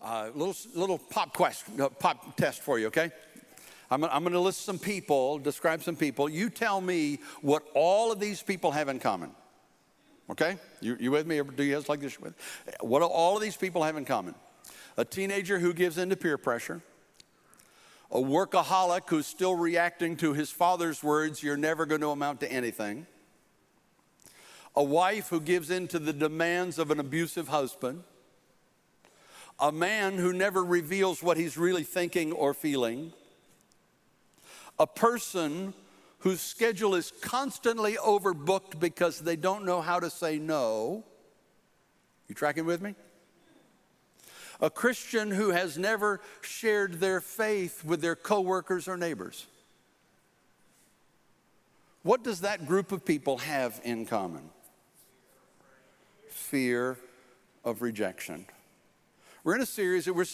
Uh, little little pop quest, uh, pop test for you, okay? I'm, I'm going to list some people, describe some people. You tell me what all of these people have in common. Okay? You, you with me? Do you guys like this? With what all of these people have in common? A teenager who gives in to peer pressure, a workaholic who's still reacting to his father's words, you're never going to amount to anything, a wife who gives in to the demands of an abusive husband, a man who never reveals what he's really thinking or feeling, a person whose schedule is constantly overbooked because they don't know how to say no. You tracking with me? A Christian who has never shared their faith with their coworkers or neighbors. What does that group of people have in common? Fear of rejection. We're in a series that we're,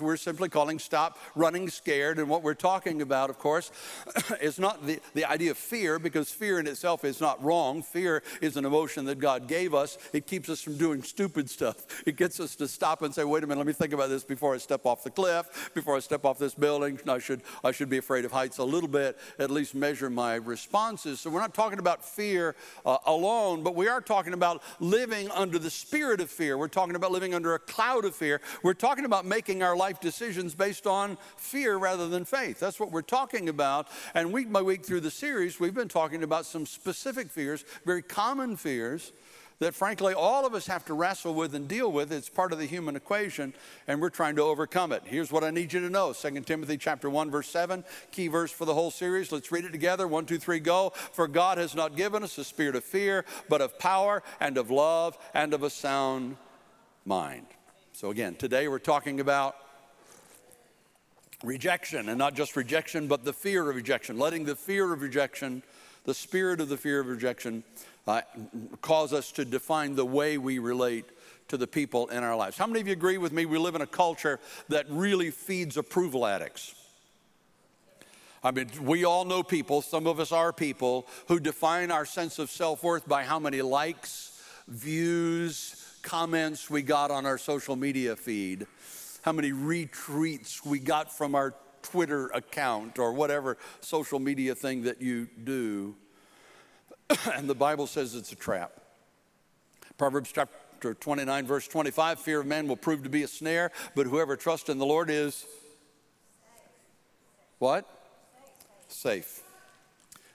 we're simply calling Stop Running Scared. And what we're talking about, of course, is not the, the idea of fear, because fear in itself is not wrong. Fear is an emotion that God gave us. It keeps us from doing stupid stuff. It gets us to stop and say, wait a minute, let me think about this before I step off the cliff, before I step off this building. I should, I should be afraid of heights a little bit, at least measure my responses. So we're not talking about fear uh, alone, but we are talking about living under the spirit of fear. We're talking about living under a cloud of fear we're talking about making our life decisions based on fear rather than faith. That's what we're talking about. And week by week through the series, we've been talking about some specific fears, very common fears that frankly all of us have to wrestle with and deal with. It's part of the human equation, and we're trying to overcome it. Here's what I need you to know 2 Timothy chapter 1, verse 7, key verse for the whole series. Let's read it together. One, two, three, go. For God has not given us a spirit of fear, but of power and of love and of a sound mind. So, again, today we're talking about rejection, and not just rejection, but the fear of rejection, letting the fear of rejection, the spirit of the fear of rejection, uh, cause us to define the way we relate to the people in our lives. How many of you agree with me? We live in a culture that really feeds approval addicts. I mean, we all know people, some of us are people, who define our sense of self worth by how many likes, views, comments we got on our social media feed, how many retweets we got from our Twitter account or whatever social media thing that you do. and the Bible says it's a trap. Proverbs chapter 29, verse 25 fear of man will prove to be a snare, but whoever trusts in the Lord is what? Safe.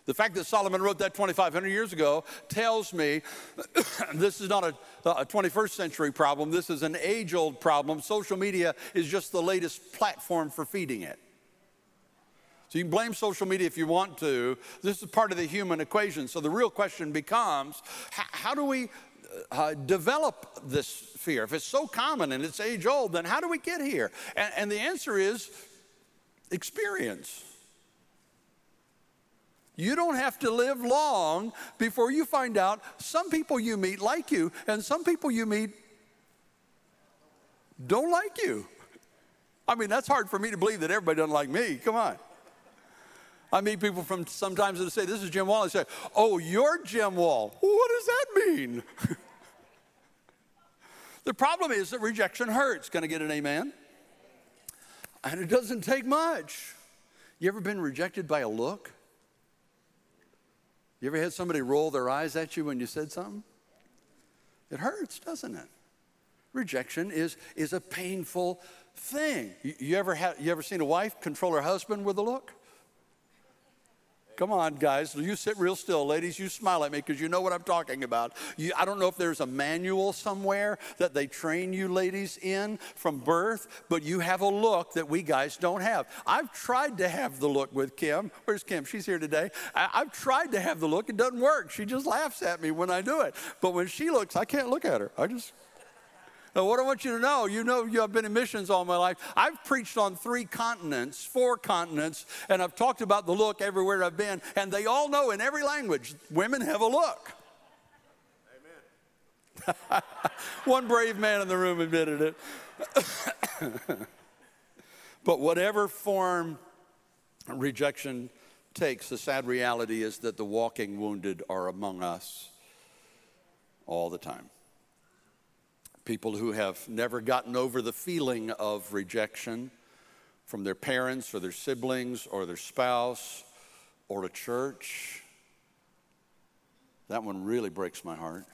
The fact that Solomon wrote that 2,500 years ago tells me this is not a, a 21st century problem. This is an age old problem. Social media is just the latest platform for feeding it. So you can blame social media if you want to. This is part of the human equation. So the real question becomes how, do we uh, develop this fear? If it's so common and it's age old, then how do we get here? And, and the answer is experience. You don't have to live long before you find out some people you meet like you, and some people you meet don't like you. I mean, that's hard for me to believe that everybody doesn't like me. Come on. I meet people from sometimes that say, This is Jim Wall. I say, Oh, you're Jim Wall. what does that mean? the problem is that rejection hurts. Can I get an amen? And it doesn't take much. You ever been rejected by a look? You ever had somebody roll their eyes at you when you said something? It hurts, doesn't it? Rejection is, is a painful thing. You, you, ever had, you ever seen a wife control her husband with a look? Come on, guys. You sit real still. Ladies, you smile at me because you know what I'm talking about. You, I don't know if there's a manual somewhere that they train you ladies in from birth, but you have a look that we guys don't have. I've tried to have the look with Kim. Where's Kim? She's here today. I, I've tried to have the look. It doesn't work. She just laughs at me when I do it. But when she looks, I can't look at her. I just now, what I want you to know, you know, I've been in missions all my life. I've preached on three continents, four continents, and I've talked about the look everywhere I've been, and they all know in every language women have a look. Amen. One brave man in the room admitted it. but whatever form rejection takes, the sad reality is that the walking wounded are among us all the time. People who have never gotten over the feeling of rejection from their parents or their siblings or their spouse or a church. That one really breaks my heart.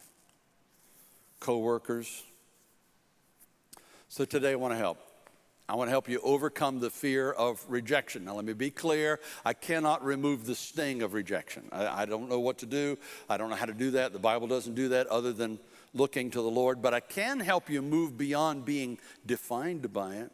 Co-workers. So today I want to help. I want to help you overcome the fear of rejection. Now, let me be clear I cannot remove the sting of rejection. I, I, don't know what to do. I don't know how to do that. The Bible doesn't do that other than looking to the Lord. But I can help you move beyond being defined by it.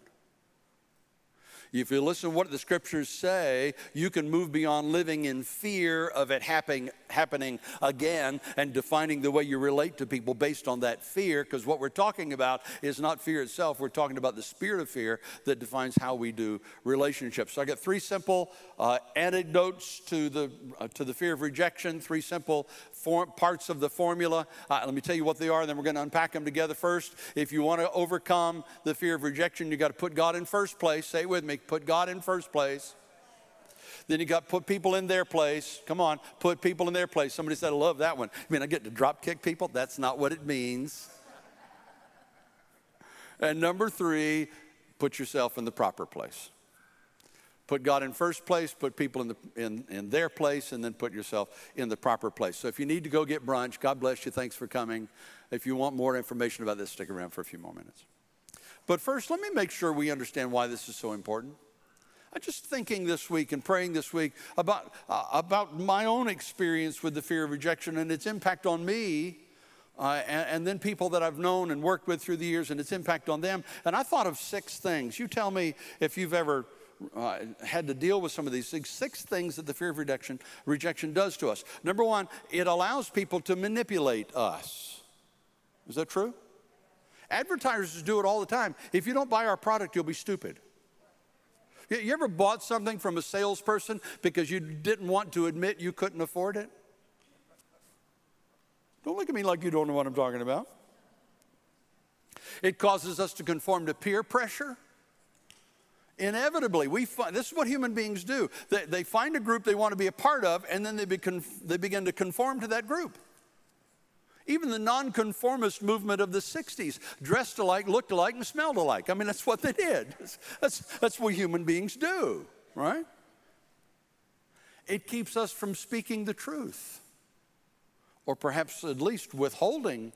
If you listen to what the scriptures say, you can move beyond living in fear of it happening, happening again and defining the way you relate to people based on that fear. Because what we're talking about is not fear itself, we're talking about the spirit of fear that defines how we do relationships. So I got three simple uh, anecdotes to the, uh, to the fear of rejection, three simple form, parts of the formula. Uh, let me tell you what they are, then we're going to unpack them together first. If you want to overcome the fear of rejection, you got to put God in first place. Say it with me put God in first place. Then you got put people in their place. Come on, put people in their place. Somebody said, I love that one. I mean, I get to drop kick people? That's not what it means. And number three, put yourself in the proper place. Put God in first place, put people in, the, in, in their place, and then put yourself in the proper place. So if you need to go get brunch, God bless you. Thanks for coming. If you want more information about this, stick around for a few more minutes. But first, let me make sure we understand why this is so important. I'm just thinking this week and praying this week about, uh, about my own experience with the fear of rejection and its impact on me. Uh, and, and, then people that I've known and worked with through the years and its impact on them. And I thought of six things. You tell me if you've ever uh, had to deal with some of these. Six things that the fear of rejection, rejection does to us. Number one, it allows people to manipulate us. Is that true? Advertisers do it all the time. If you don't buy our product, you'll be stupid. You ever bought something from a salesperson because you didn't want to admit you couldn't afford it? Don't look at me like you don't know what I'm talking about. It causes us to conform to peer pressure. Inevitably, we find, this is what human beings do. They, they find a group they want to be a part of, and then they, they begin to conform to that group. Even the nonconformist movement of the 60s dressed alike, looked alike, and smelled alike. I mean, that's what they did. That's, that's what human beings do, right? It keeps us from speaking the truth, or perhaps at least withholding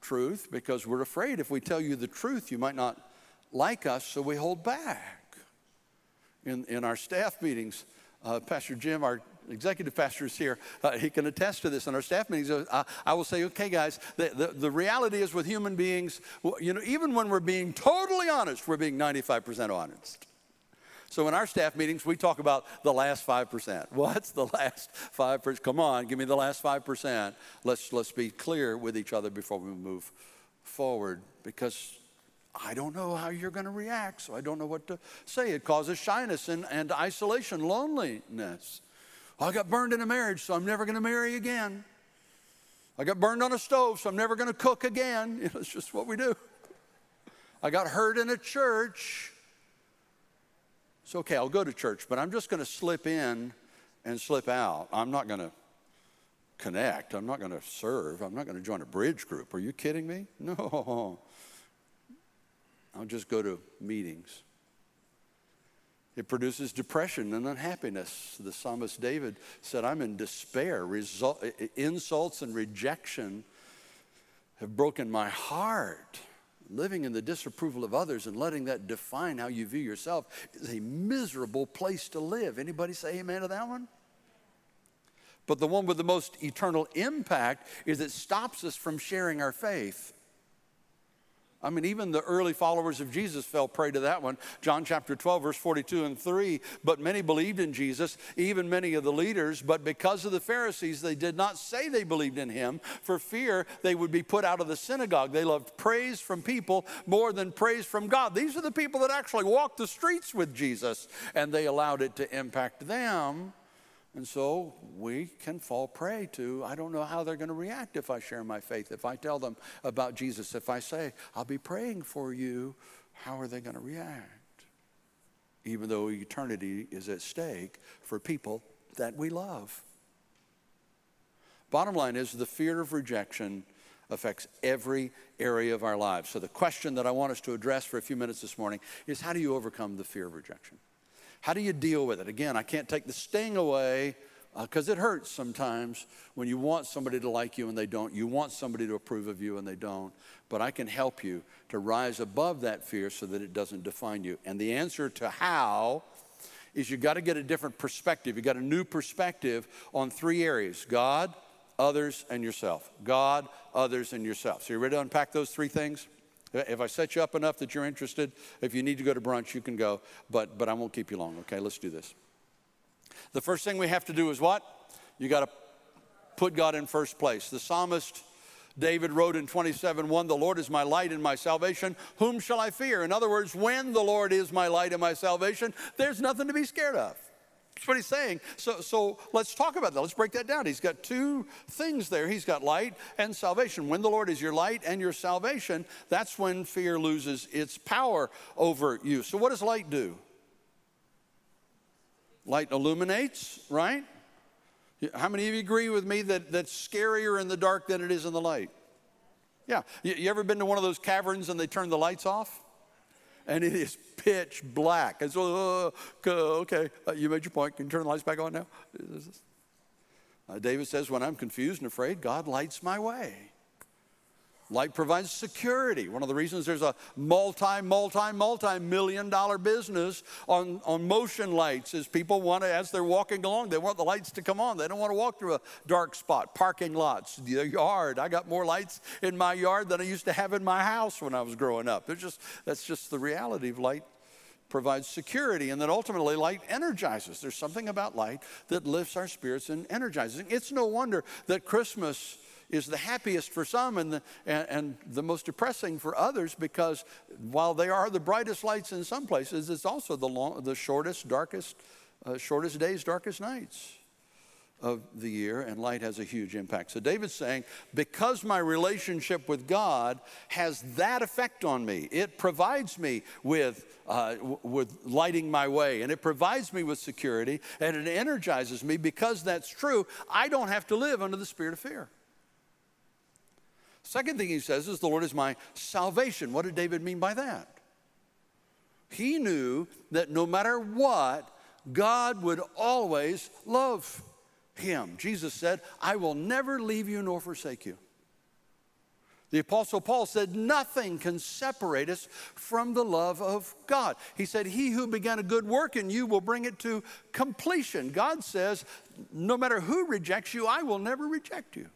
truth because we're afraid if we tell you the truth, you might not like us, so we hold back. In, in our staff meetings, uh, Pastor Jim, our executive pastor is here. Uh, he can attest to this in our staff meetings. Uh, I will say, okay, guys, the, the, the, reality is with human beings, you know, even when we're being totally honest, we're being 95% honest. So in our staff meetings, we talk about the last 5%. What's the last 5%? Come on, give me the last 5%. Let's, let's be clear with each other before we move forward because I don't know how you're going to react, so I don't know what to say. It causes shyness and, and isolation, loneliness. I got burned in a marriage, so I'm never going to marry again. I got burned on a stove, so I'm never going to cook again. You know, it's just what we do. I got hurt in a church. It's okay, I'll go to church, but I'm just going to slip in and slip out. I'm not going to connect. I'm not going to serve. I'm not going to join a bridge group. Are you kidding me? No. I'll just go to meetings. It produces depression and unhappiness. The psalmist David said, I'm in despair. Result, insults and rejection have broken my heart. Living in the disapproval of others and letting that define how you view yourself is a miserable place to live. Anybody say amen to that one? But the one with the most eternal impact is it stops us from sharing our faith. I mean, even the early followers of Jesus fell prey to that one. John chapter 12, verse 42 and 3. But many believed in Jesus, even many of the leaders. But because of the Pharisees, they did not say they believed in him for fear they would be put out of the synagogue. They loved praise from people more than praise from God. These are the people that actually walked the streets with Jesus, and they allowed it to impact them. And so we can fall prey to, I don't know how they're going to react if I share my faith. If I tell them about Jesus, if I say, I'll be praying for you, how are they going to react? Even though eternity is at stake for people that we love. Bottom line is the fear of rejection affects every area of our lives. So, the question that I want us to address for a few minutes this morning is how do you overcome the fear of rejection? How do you deal with it? Again, I can't take the sting away because uh, it hurts sometimes when you want somebody to like you and they don't. You want somebody to approve of you and they don't. But I can help you to rise above that fear so that it doesn't define you. And the answer to how is you've got to get a different perspective. You've got a new perspective on three areas God, others, and yourself. God, others, and yourself. So, you ready to unpack those three things? If I set you up enough that you're interested, if you need to go to brunch, you can go, but, but I won't keep you long, okay? Let's do this. The first thing we have to do is what? You got to put God in first place. The psalmist David wrote in 27 1, The Lord is my light and my salvation. Whom shall I fear? In other words, when the Lord is my light and my salvation, there's nothing to be scared of. That's what he's saying. So, so let's talk about that. Let's break that down. He's got two things there. He's got light and salvation. When the Lord is your light and your salvation, that's when fear loses its power over you. So, what does light do? Light illuminates, right? How many of you agree with me that that's scarier in the dark than it is in the light? Yeah. You, you ever been to one of those caverns and they turn the lights off? And it is pitch black. And so, uh, okay, uh, you made your point. Can you turn the lights back on now? Uh, David says, When I'm confused and afraid, God lights my way. Light provides security. One of the reasons there's a multi, multi, multi million dollar business on, on motion lights is people want to, as they're walking along, they want the lights to come on. They don't want to walk through a dark spot. Parking lots, the yard. I got more lights in my yard than I used to have in my house when I was growing up. There's just, that's just the reality of light provides security and then ultimately light energizes. There's something about light that lifts our spirits and energizes. It's no wonder that Christmas is the happiest for some and the, and, and the most depressing for others because while they are the brightest lights in some places, it's also the, long, the shortest, darkest, uh, shortest days, darkest nights of the year, and light has a huge impact. So David's saying, because my relationship with God has that effect on me, it provides me with, uh, with lighting my way, and it provides me with security, and it energizes me. Because that's true, I don't have to live under the spirit of fear. Second thing he says is, The Lord is my salvation. What did David mean by that? He knew that no matter what, God would always love him. Jesus said, I will never leave you nor forsake you. The Apostle Paul said, Nothing can separate us from the love of God. He said, He who began a good work in you will bring it to completion. God says, No matter who rejects you, I will never reject you.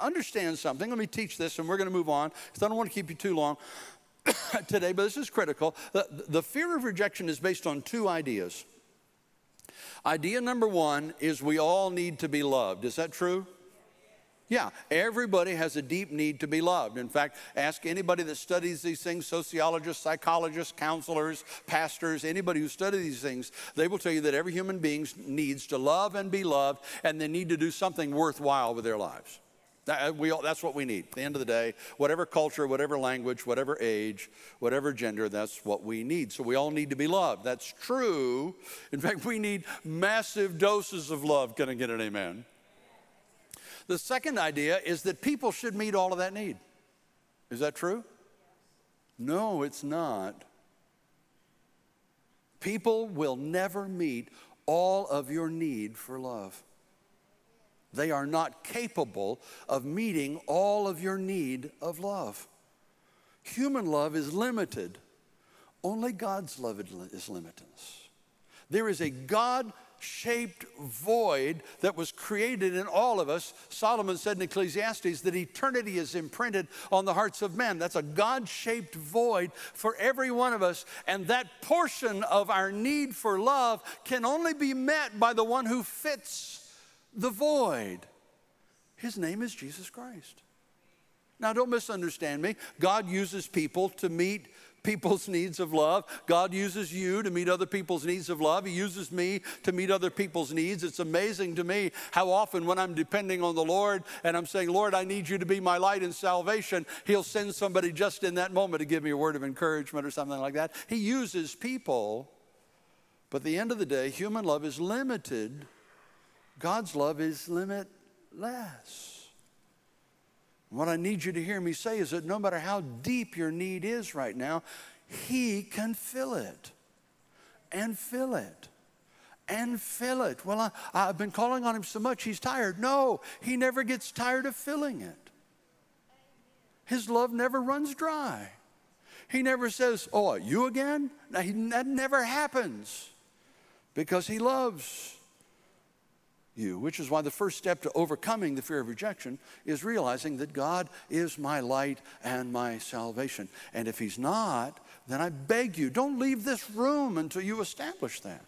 Understand something. Let me teach this, and we're going to move on because I don't want to keep you too long today, but this is critical. The, the fear of rejection is based on two ideas. Idea number one is we all need to be loved. Is that true? Yeah, everybody has a deep need to be loved. In fact, ask anybody that studies these things sociologists, psychologists, counselors, pastors, anybody who studies these things they will tell you that every human being needs to love and be loved, and they need to do something worthwhile with their lives. That, uh, we all, that's what we need. At the end of the day, whatever culture, whatever language, whatever age, whatever gender, that's what we need. So we all need to be loved. That's true. In fact, we need massive doses of love. Can I get an amen? The second idea is that people should meet all of that need. Is that true? No, it's not. People will never meet all of your need for love. They are not capable of meeting all of your need of love. Human love is limited. Only God's love is limitless. There is a God shaped void that was created in all of us. Solomon said in Ecclesiastes that eternity is imprinted on the hearts of men. That's a God shaped void for every one of us. And that portion of our need for love can only be met by the one who fits the void. His name is Jesus Christ. Now, don't misunderstand me. God uses people to meet people's needs of love. God uses you to meet other people's needs of love. He uses me to meet other people's needs. It's amazing to me how often, when I'm depending on the Lord and I'm saying, Lord, I need you to be my light and salvation, He'll send somebody just in that moment to give me a word of encouragement or something like that. He uses people. But at the end of the day, human love is limited God's love is limitless. What I need you to hear me say is that no matter how deep your need is right now, He can fill it and fill it and fill it. Well, I, have been calling on Him so much, He's tired. No, He never gets tired of filling it. His love never runs dry. He never says, Oh, you again? Now, That never happens because He loves you, which is why the first step to overcoming the fear of rejection is realizing that God is my light and my salvation. And if He's not, then I beg you, don't leave this room until you establish that.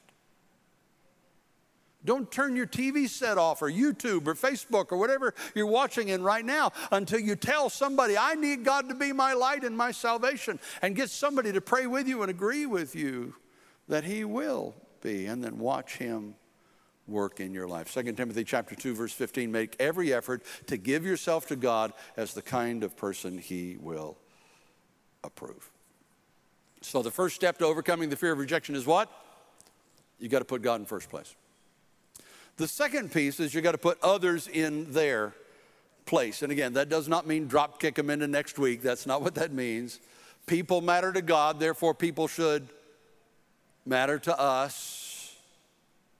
Don't turn your TV set off or YouTube or Facebook or whatever you're watching in right now until you tell somebody, I need God to be my light and my salvation, and get somebody to pray with you and agree with you that He will be, and then watch Him work in your life. 2 Timothy chapter 2 verse 15 make every effort to give yourself to God as the kind of person he will approve. So the first step to overcoming the fear of rejection is what? You got to put God in first place. The second piece is you got to put others in their place. And again, that does not mean drop kick them into next week. That's not what that means. People matter to God, therefore people should matter to us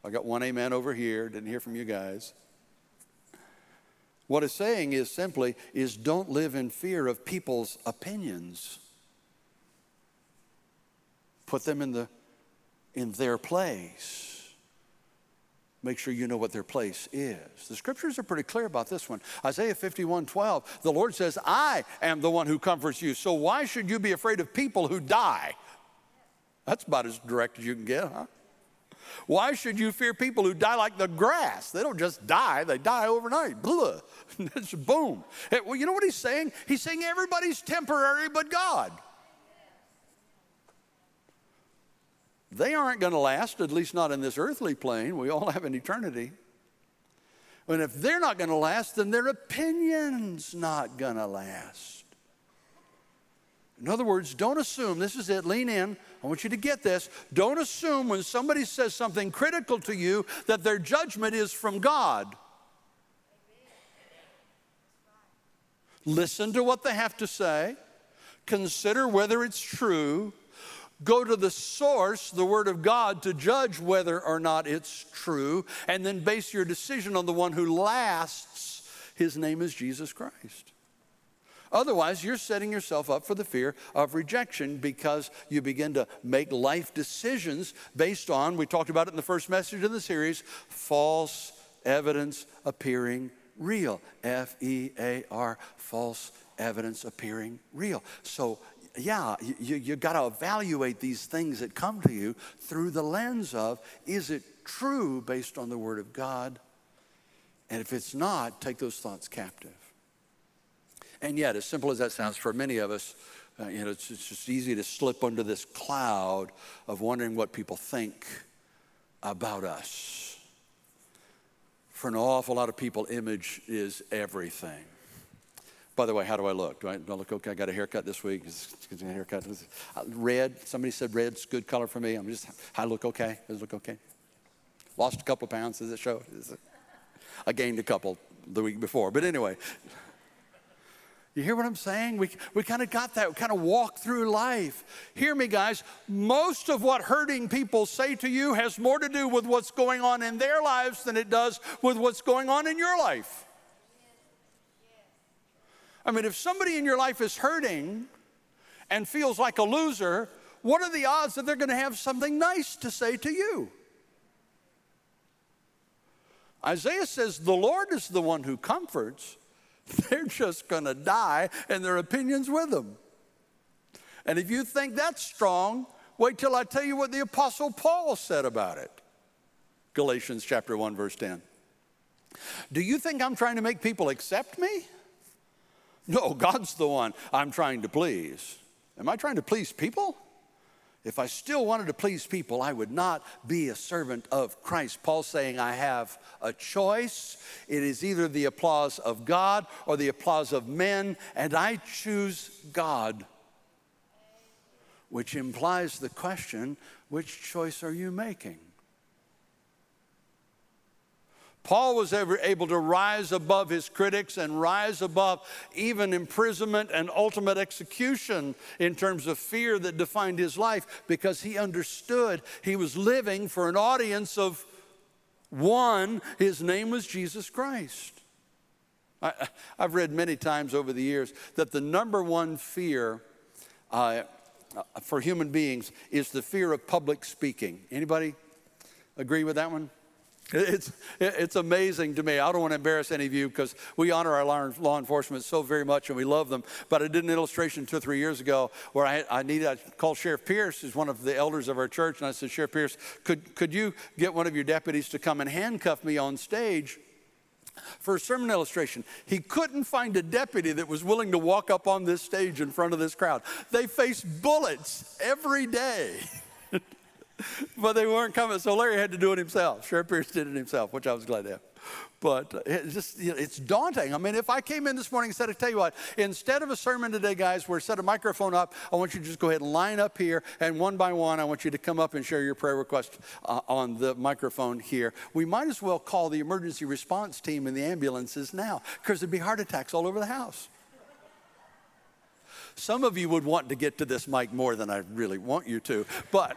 I got one amen over here, didn't hear from you guys. What it's saying is simply is don't live in fear of people's opinions. Put them in the in their place. Make sure you know what their place is. The scriptures are pretty clear about this one. Isaiah 51 12, the Lord says, I am the one who comforts you. So why should you be afraid of people who die? That's about as direct as you can get, huh? Why should you fear people who die like the grass? They don't just die, they die overnight. Blah. it's boom. Eh, well, you know what he's saying? He's saying everybody's temporary but God. They aren't going to last, at least not in this earthly plane. We all have an eternity. And if they're not going to last, then their opinion's not going to last. In other words, don't assume, this is it, lean in. I want you to get this. Don't assume when somebody says something critical to you that their judgment is from God. Listen to what they have to say, consider whether it's true, go to the source, the Word of God, to judge whether or not it's true, and then base your decision on the one who lasts. His name is Jesus Christ. Otherwise, you're setting yourself up for the fear of rejection because you begin to make life decisions based on, we talked about it in the first message in the series, false evidence appearing real. F E A R, false evidence appearing real. So, yeah, you, you got to evaluate these things that come to you through the lens of is it true based on the Word of God? And if it's not, take those thoughts captive. And yet, as simple as that sounds for many of us, uh, you know, it's, it's just easy to slip under this cloud of wondering what people think about us. For an awful lot of people, image is everything. By the way, how do I look? Do I, do I look okay? I got a haircut this week. a haircut. Uh, red. Somebody said red's good color for me. I'm just. I look okay. Does it look okay? Lost a couple of pounds. Does it show? It? I gained a couple the week before. But anyway, you hear what I'm saying? We, we kind of got that, we kind of walk through life. Hear me, guys. Most of what hurting people say to you has more to do with what's going on in their lives than it does with what's going on in your life. I mean, if somebody in your life is hurting and feels like a loser, what are the odds that they're going to have something nice to say to you? Isaiah says, The Lord is the one who comforts. They're just going to die and their opinions with them. And if you think that's strong, wait till I tell you what the Apostle Paul said about it. Galatians chapter 1, verse 10. Do you think I'm trying to make people accept me? No, God's the one I'm trying to please. Am I trying to please people? If I still wanted to please people, I would not be a servant of Christ. Paul's saying I have a choice. It is either the applause of God or the applause of men, and I choose God. Which implies the question which choice are you making? Paul was ever able to rise above his critics and rise above even imprisonment and ultimate execution in terms of fear that defined his life because he understood he was living for an audience of one. His name was Jesus Christ. I, have read many times over the years that the number one fear uh, for human beings is the fear of public speaking. Anybody agree with that one? It's, it's amazing to me. I don't want to embarrass any of you because we honor our law enforcement so very much and we love them. But I did an illustration two or three years ago where I, I needed, I called Sheriff Pierce, who's one of the elders of our church, and I said, Sheriff Pierce, could, could you get one of your deputies to come and handcuff me on stage? For a sermon illustration, he couldn't find a deputy that was willing to walk up on this stage in front of this crowd. They face bullets every day. but they weren't coming. So Larry had to do it himself. Sheriff Pierce did it himself, which I was glad to have. But it's just, you know, it's daunting. I mean, if I came in this morning and said, I tell you what, instead of a sermon today, guys, where set a microphone up, I want you to just go ahead and line up here, and one by one, I want you to come up and share your prayer request uh, on the microphone here. We might as well call the emergency response team and the ambulances now, because there'd be heart attacks all over the house. Some of you would want to get to this mic more than I really want you to, but.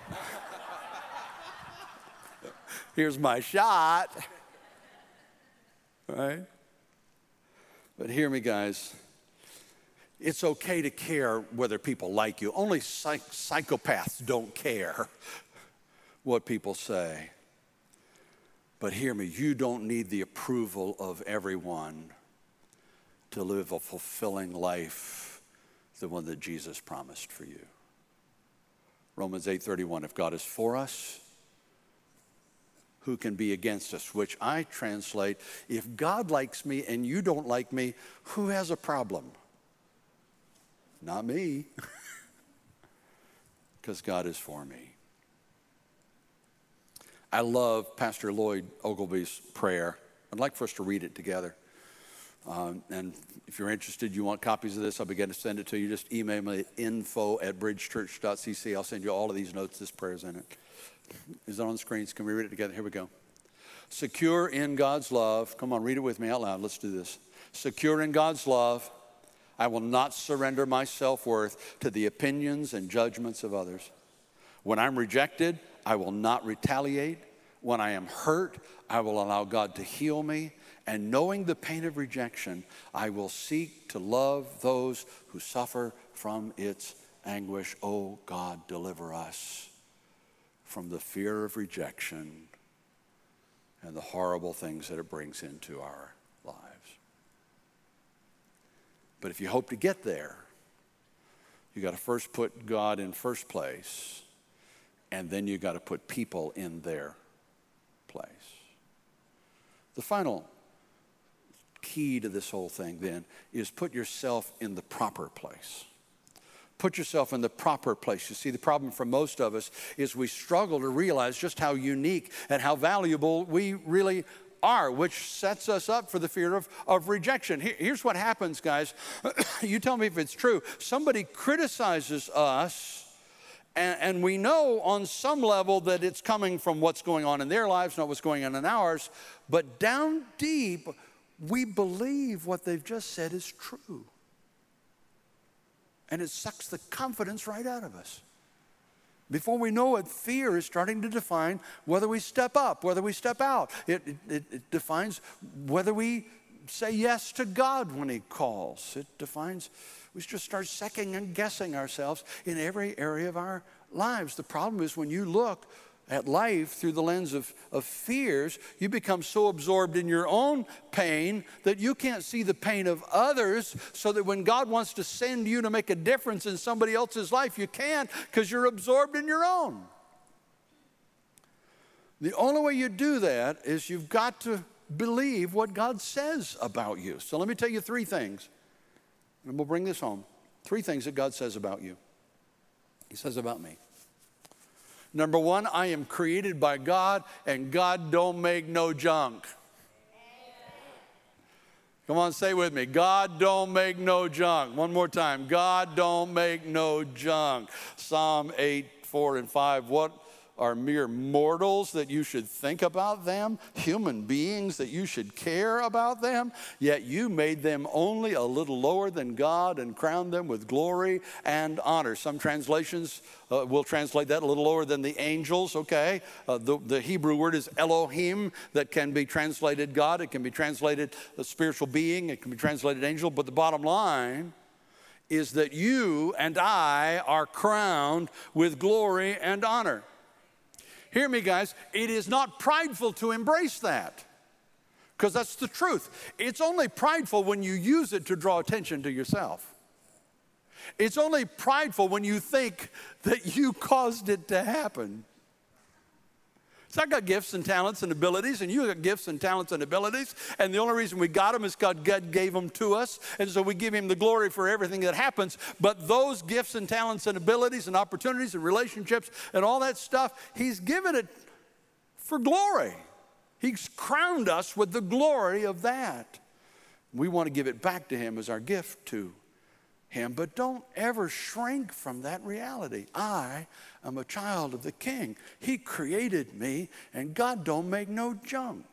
Here's my shot. Right? But hear me, guys. It's okay to care whether people like you. Only psych- psychopaths don't care what people say. But hear me, you don't need the approval of everyone to live a fulfilling life, the one that Jesus promised for you. Romans 8:31 if God is for us, who can be against us? Which I translate if God likes me and you don't like me, who has a problem? Not me, because God is for me. I love Pastor Lloyd Ogilvie's prayer. I'd like for us to read it together. Um, and if you're interested, you want copies of this, I'll begin to send it to you. Just email me info at bridgechurch.cc. I'll send you all of these notes. This prayer's in it. Is it on the screens? Can we read it together? Here we go. Secure in God's love. Come on, read it with me out loud. Let's do this. Secure in God's love, I will not surrender my self worth to the opinions and judgments of others. When I'm rejected, I will not retaliate. When I am hurt, I will allow God to heal me. And knowing the pain of rejection, I will seek to love those who suffer from its anguish. Oh God, deliver us from the fear of rejection and the horrible things that it brings into our lives. But if you hope to get there, you got to first put God in first place, and then you got to put people in their place. The final key to this whole thing then is put yourself in the proper place. Put yourself in the proper place. You see, the problem for most of us is we struggle to realize just how unique and how valuable we really are, which sets us up for the fear of, of rejection. Here, here's what happens, guys. you tell me if it's true. Somebody criticizes us. And, and, we know on some level that it's coming from what's going on in their lives, not what's going on in ours. But down deep, we believe what they've just said is true and it sucks the confidence right out of us. Before we know it, fear is starting to define whether we step up, whether we step out. It, it, it, defines whether we say yes to God when He calls. It defines, we just start second and guessing ourselves in every area of our lives. The problem is when you look at life through the lens of, of fears, you become so absorbed in your own pain that you can't see the pain of others. So that when God wants to send you to make a difference in somebody else's life, you can't because you're absorbed in your own. The only way you do that is you've got to believe what God says about you. So let me tell you three things, and we'll bring this home. Three things that God says about you. He says about me. Number one, I am created by God, and God don't make no junk. Come on, say with me. God don't make no junk. One more time. God don't make no junk. Psalm 8, 4, and 5. What are mere mortals that you should think about them, human beings that you should care about them, yet you made them only a little lower than God and crowned them with glory and honor. Some translations uh, will translate that a little lower than the angels, okay? Uh, the, the Hebrew word is Elohim, that can be translated God, it can be translated a spiritual being, it can be translated angel, but the bottom line, is that you and I are crowned with glory and honor. Hear me, guys, it is not prideful to embrace that because that's the truth. It's only prideful when you use it to draw attention to yourself. It's only prideful when you think that you caused it to happen. So I got gifts and talents and abilities, and you got gifts and talents and abilities. And the only reason we got them is God, God gave them to us. And so we give Him the glory for everything that happens. But those gifts and talents and abilities and opportunities and relationships and all that stuff, He's given it for glory. He's crowned us with the glory of that. We want to give it back to Him as our gift to Him. But don't ever shrink from that reality. I I'm a child of the king. He created me, and God don't make no junk.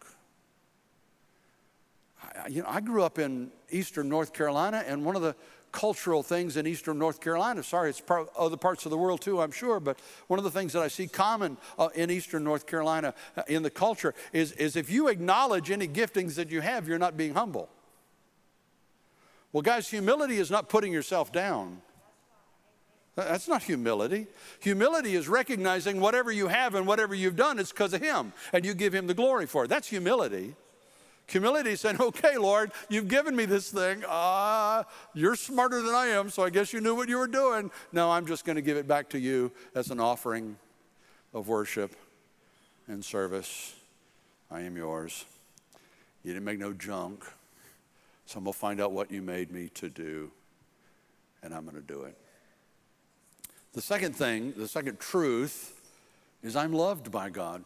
I, you know, I grew up in eastern North Carolina, and one of the cultural things in eastern North Carolina, sorry, it's part, other parts of the world too, I'm sure, but one of the things that I see common uh, in eastern North Carolina uh, in the culture is, is if you acknowledge any giftings that you have, you're not being humble. Well, guys, humility is not putting yourself down. That's not humility. Humility is recognizing whatever you have and whatever you've done, it's because of Him, and you give Him the glory for it. That's humility. Humility is saying, okay, Lord, you've given me this thing. Uh, you're smarter than I am, so I guess you knew what you were doing. No, I'm just going to give it back to you as an offering of worship and service. I am yours. You didn't make no junk, so I'm going to find out what you made me to do, and I'm going to do it. The second thing, the second truth, is I'm loved by God.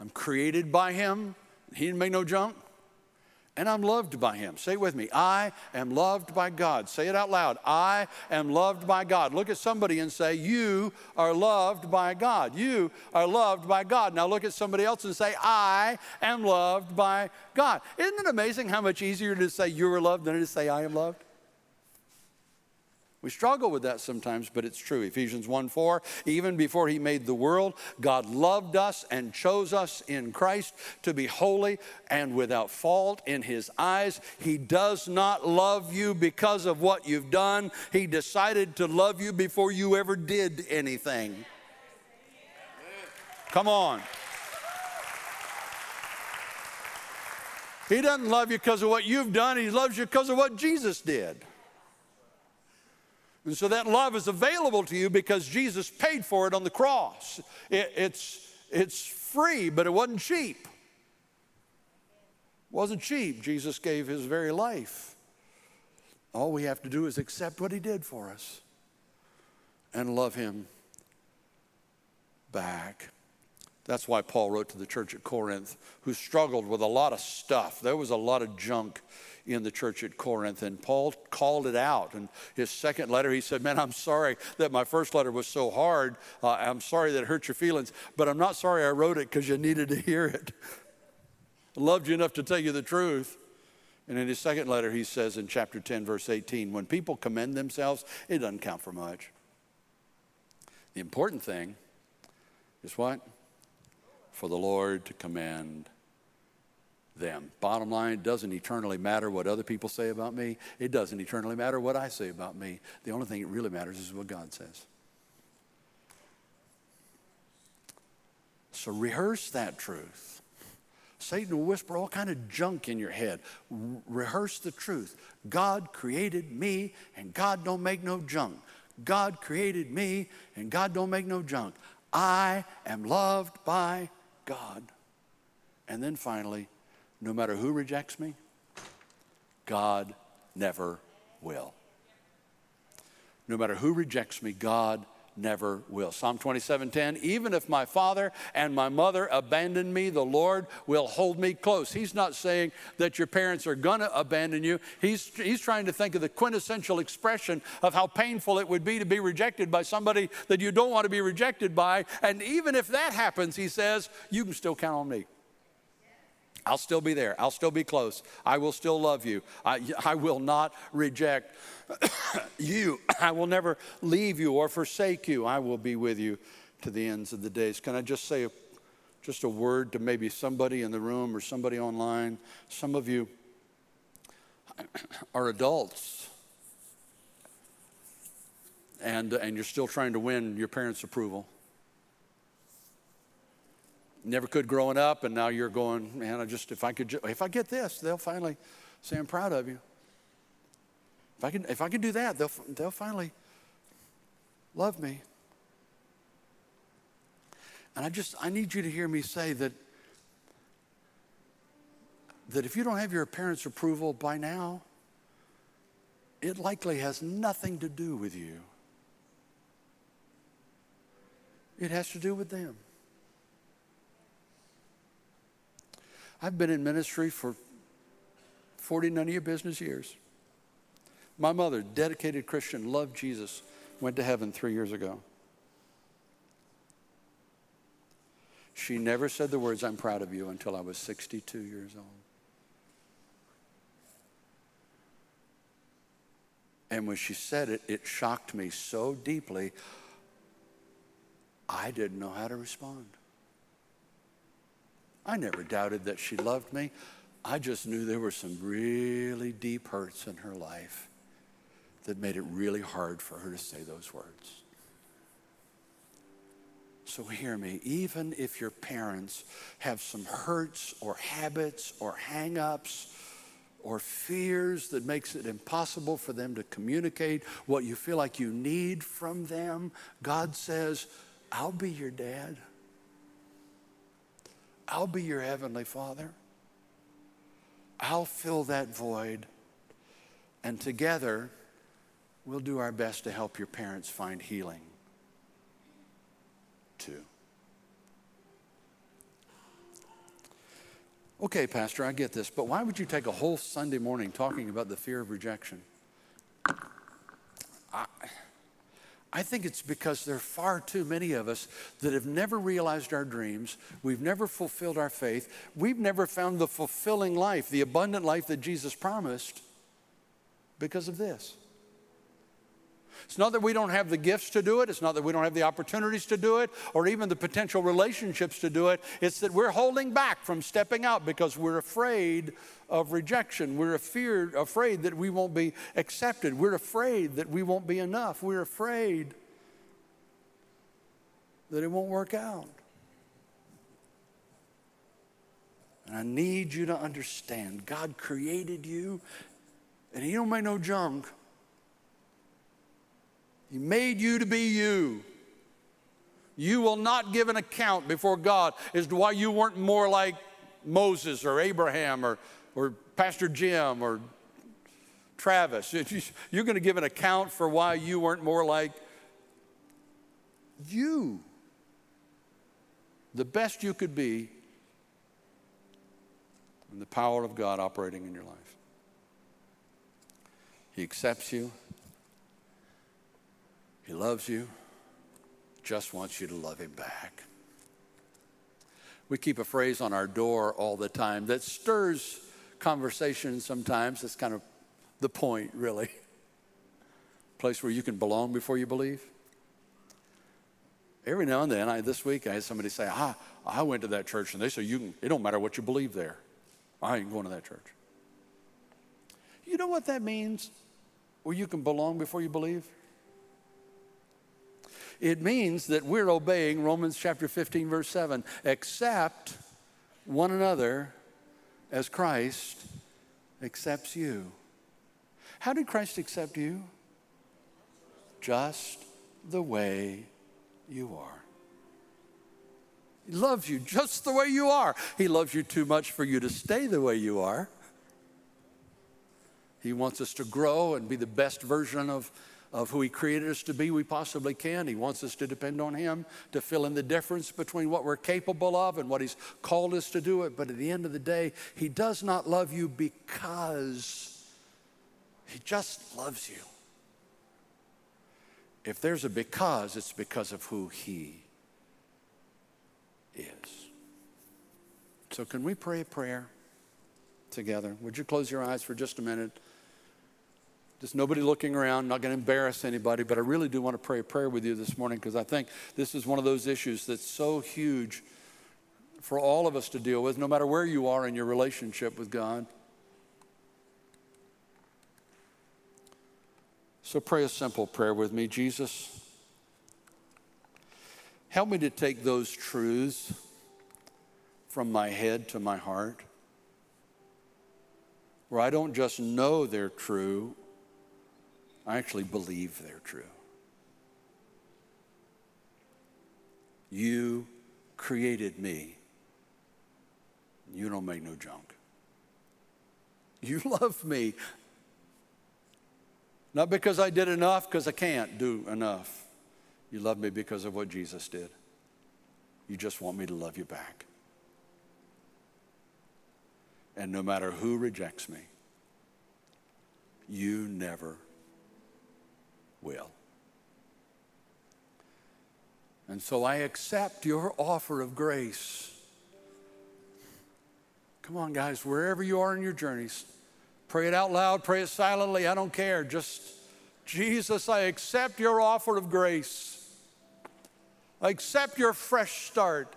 I'm created by Him. He didn't make no junk. And I'm loved by Him. Say it with me. I am loved by God. Say it out loud. I am loved by God. Look at somebody and say, You are loved by God. You are loved by God. Now look at somebody else and say, I am loved by God. Isn't it amazing how much easier to say you are loved than it is to say I am loved? We struggle with that sometimes, but it's true. Ephesians 1 4, even before he made the world, God loved us and chose us in Christ to be holy and without fault in his eyes. He does not love you because of what you've done, he decided to love you before you ever did anything. Come on. He doesn't love you because of what you've done, he loves you because of what Jesus did. And so that love is available to you because Jesus paid for it on the cross. It, it's, it's free, but it wasn't cheap. It wasn't cheap. Jesus gave his very life. All we have to do is accept what he did for us and love him back. That's why Paul wrote to the church at Corinth, who struggled with a lot of stuff. There was a lot of junk in the church at Corinth. And Paul called it out. In his second letter, he said, Man, I'm sorry that my first letter was so hard. Uh, I'm sorry that it hurt your feelings, but I'm not sorry I wrote it because you needed to hear it. I loved you enough to tell you the truth. And in his second letter, he says in chapter 10, verse 18, when people commend themselves, it doesn't count for much. The important thing is what? For the Lord to commend them. Bottom line, it doesn't eternally matter what other people say about me. It doesn't eternally matter what I say about me. The only thing that really matters is what God says. So rehearse that truth. Satan will whisper all kind of junk in your head. rehearse the truth. God created me and God don't make no junk. God created me and God don't make no junk. I am loved by God. And then finally, no matter who rejects me, God never will. No matter who rejects me, God never will. Psalm 27:10, even if my father and my mother abandon me, the Lord will hold me close. He's not saying that your parents are going to abandon you. He's, he's trying to think of the quintessential expression of how painful it would be to be rejected by somebody that you don't want to be rejected by. And even if that happens, he says, you can still count on me. I'll still be there. I'll still be close. I will still love you. I, I will not reject you. I will never leave you or forsake you. I will be with you to the ends of the days. Can I just say a, just a word to maybe somebody in the room or somebody online? Some of you are adults and, and you're still trying to win your parents' approval never could growing up, and now you're going, man, I just, if I could, if I get this, they'll finally say, I'm proud of you. If I can, if I can do that, they'll, they'll finally love me. And I just, I need you to hear me say that, that if you don't have your parents' approval by now, it likely has nothing to do with you. It has to do with them. I've been in ministry for 40, none of your business years. My mother, dedicated Christian, loved Jesus, went to heaven three years ago. She never said the words, I'm proud of you, until I was 62 years old. And when she said it, it shocked me so deeply, I didn't know how to respond. I never doubted that she loved me. I just knew there were some really deep hurts in her life that made it really hard for her to say those words. So hear me, even if your parents have some hurts or habits or hang-ups or fears that makes it impossible for them to communicate what you feel like you need from them, God says, I'll be your dad. I'll be your heavenly Father. I'll fill that void. And together, we'll do our best to help your parents find healing too. Okay, Pastor, I get this, but why would you take a whole Sunday morning talking about the fear of rejection? I, I think it's because there are far too many of us that have never realized our dreams. We've never fulfilled our faith. We've never found the fulfilling life, the abundant life that Jesus promised because of this. It's not that we don't have the gifts to do it. It's not that we don't have the opportunities to do it or even the potential relationships to do it. It's that we're holding back from stepping out because we're afraid of rejection. We're afeared, afraid that we won't be accepted. We're afraid that we won't be enough. We're afraid that it won't work out. And I need you to understand God created you, and He don't make no junk. He made you to be you. You will not give an account before God as to why you weren't more like Moses or Abraham or, or Pastor Jim or Travis. You're going to give an account for why you weren't more like you. The best you could be and the power of God operating in your life. He accepts you. He loves you, just wants you to love him back. We keep a phrase on our door all the time that stirs conversation sometimes. That's kind of the point, really. Place where you can belong before you believe. Every now and then, I, this week, I had somebody say, ah, I went to that church, and they said, you can, it don't matter what you believe there. I ain't going to that church. You know what that means? Where you can belong before you believe? It means that we're obeying Romans chapter 15, verse 7 accept one another as Christ accepts you. How did Christ accept you? Just the way you are. He loves you just the way you are. He loves you too much for you to stay the way you are. He wants us to grow and be the best version of of who He created us to be, we possibly can. He wants us to depend on Him to fill in the difference between what we're capable of and what He's called us to do it. But at the end of the day, He does not love you because He just loves you. If there's a because, it's because of who He is. So, can we pray a prayer together? Would you close your eyes for just a minute? Just nobody looking around, not going to embarrass anybody, but I really do want to pray a prayer with you this morning because I think this is one of those issues that's so huge for all of us to deal with, no matter where you are in your relationship with God. So pray a simple prayer with me. Jesus, help me to take those truths from my head to my heart, where I don't just know they're true, I actually believe they're true. You created me. You don't make no junk. You love me. Not because I did enough, because I can't do enough. You love me because of what Jesus did. You just want me to love you back. And no matter who rejects me, you never will. And so I accept your offer of grace. Come on, guys, wherever you are in your journeys, pray it out loud, pray it silently, I don't care. Just, Jesus, I accept your offer of grace. I accept your fresh start.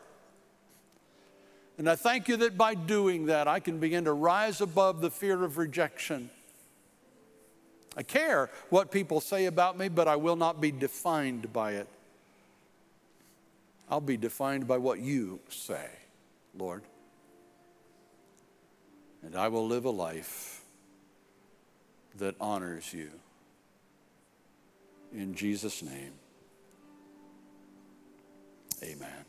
And I thank you that by doing that, I can begin to rise above the fear of rejection I care what people say about me, but I will not be defined by it. I'll be defined by what you say, Lord. And I will live a life that honors you. In Jesus' name, amen.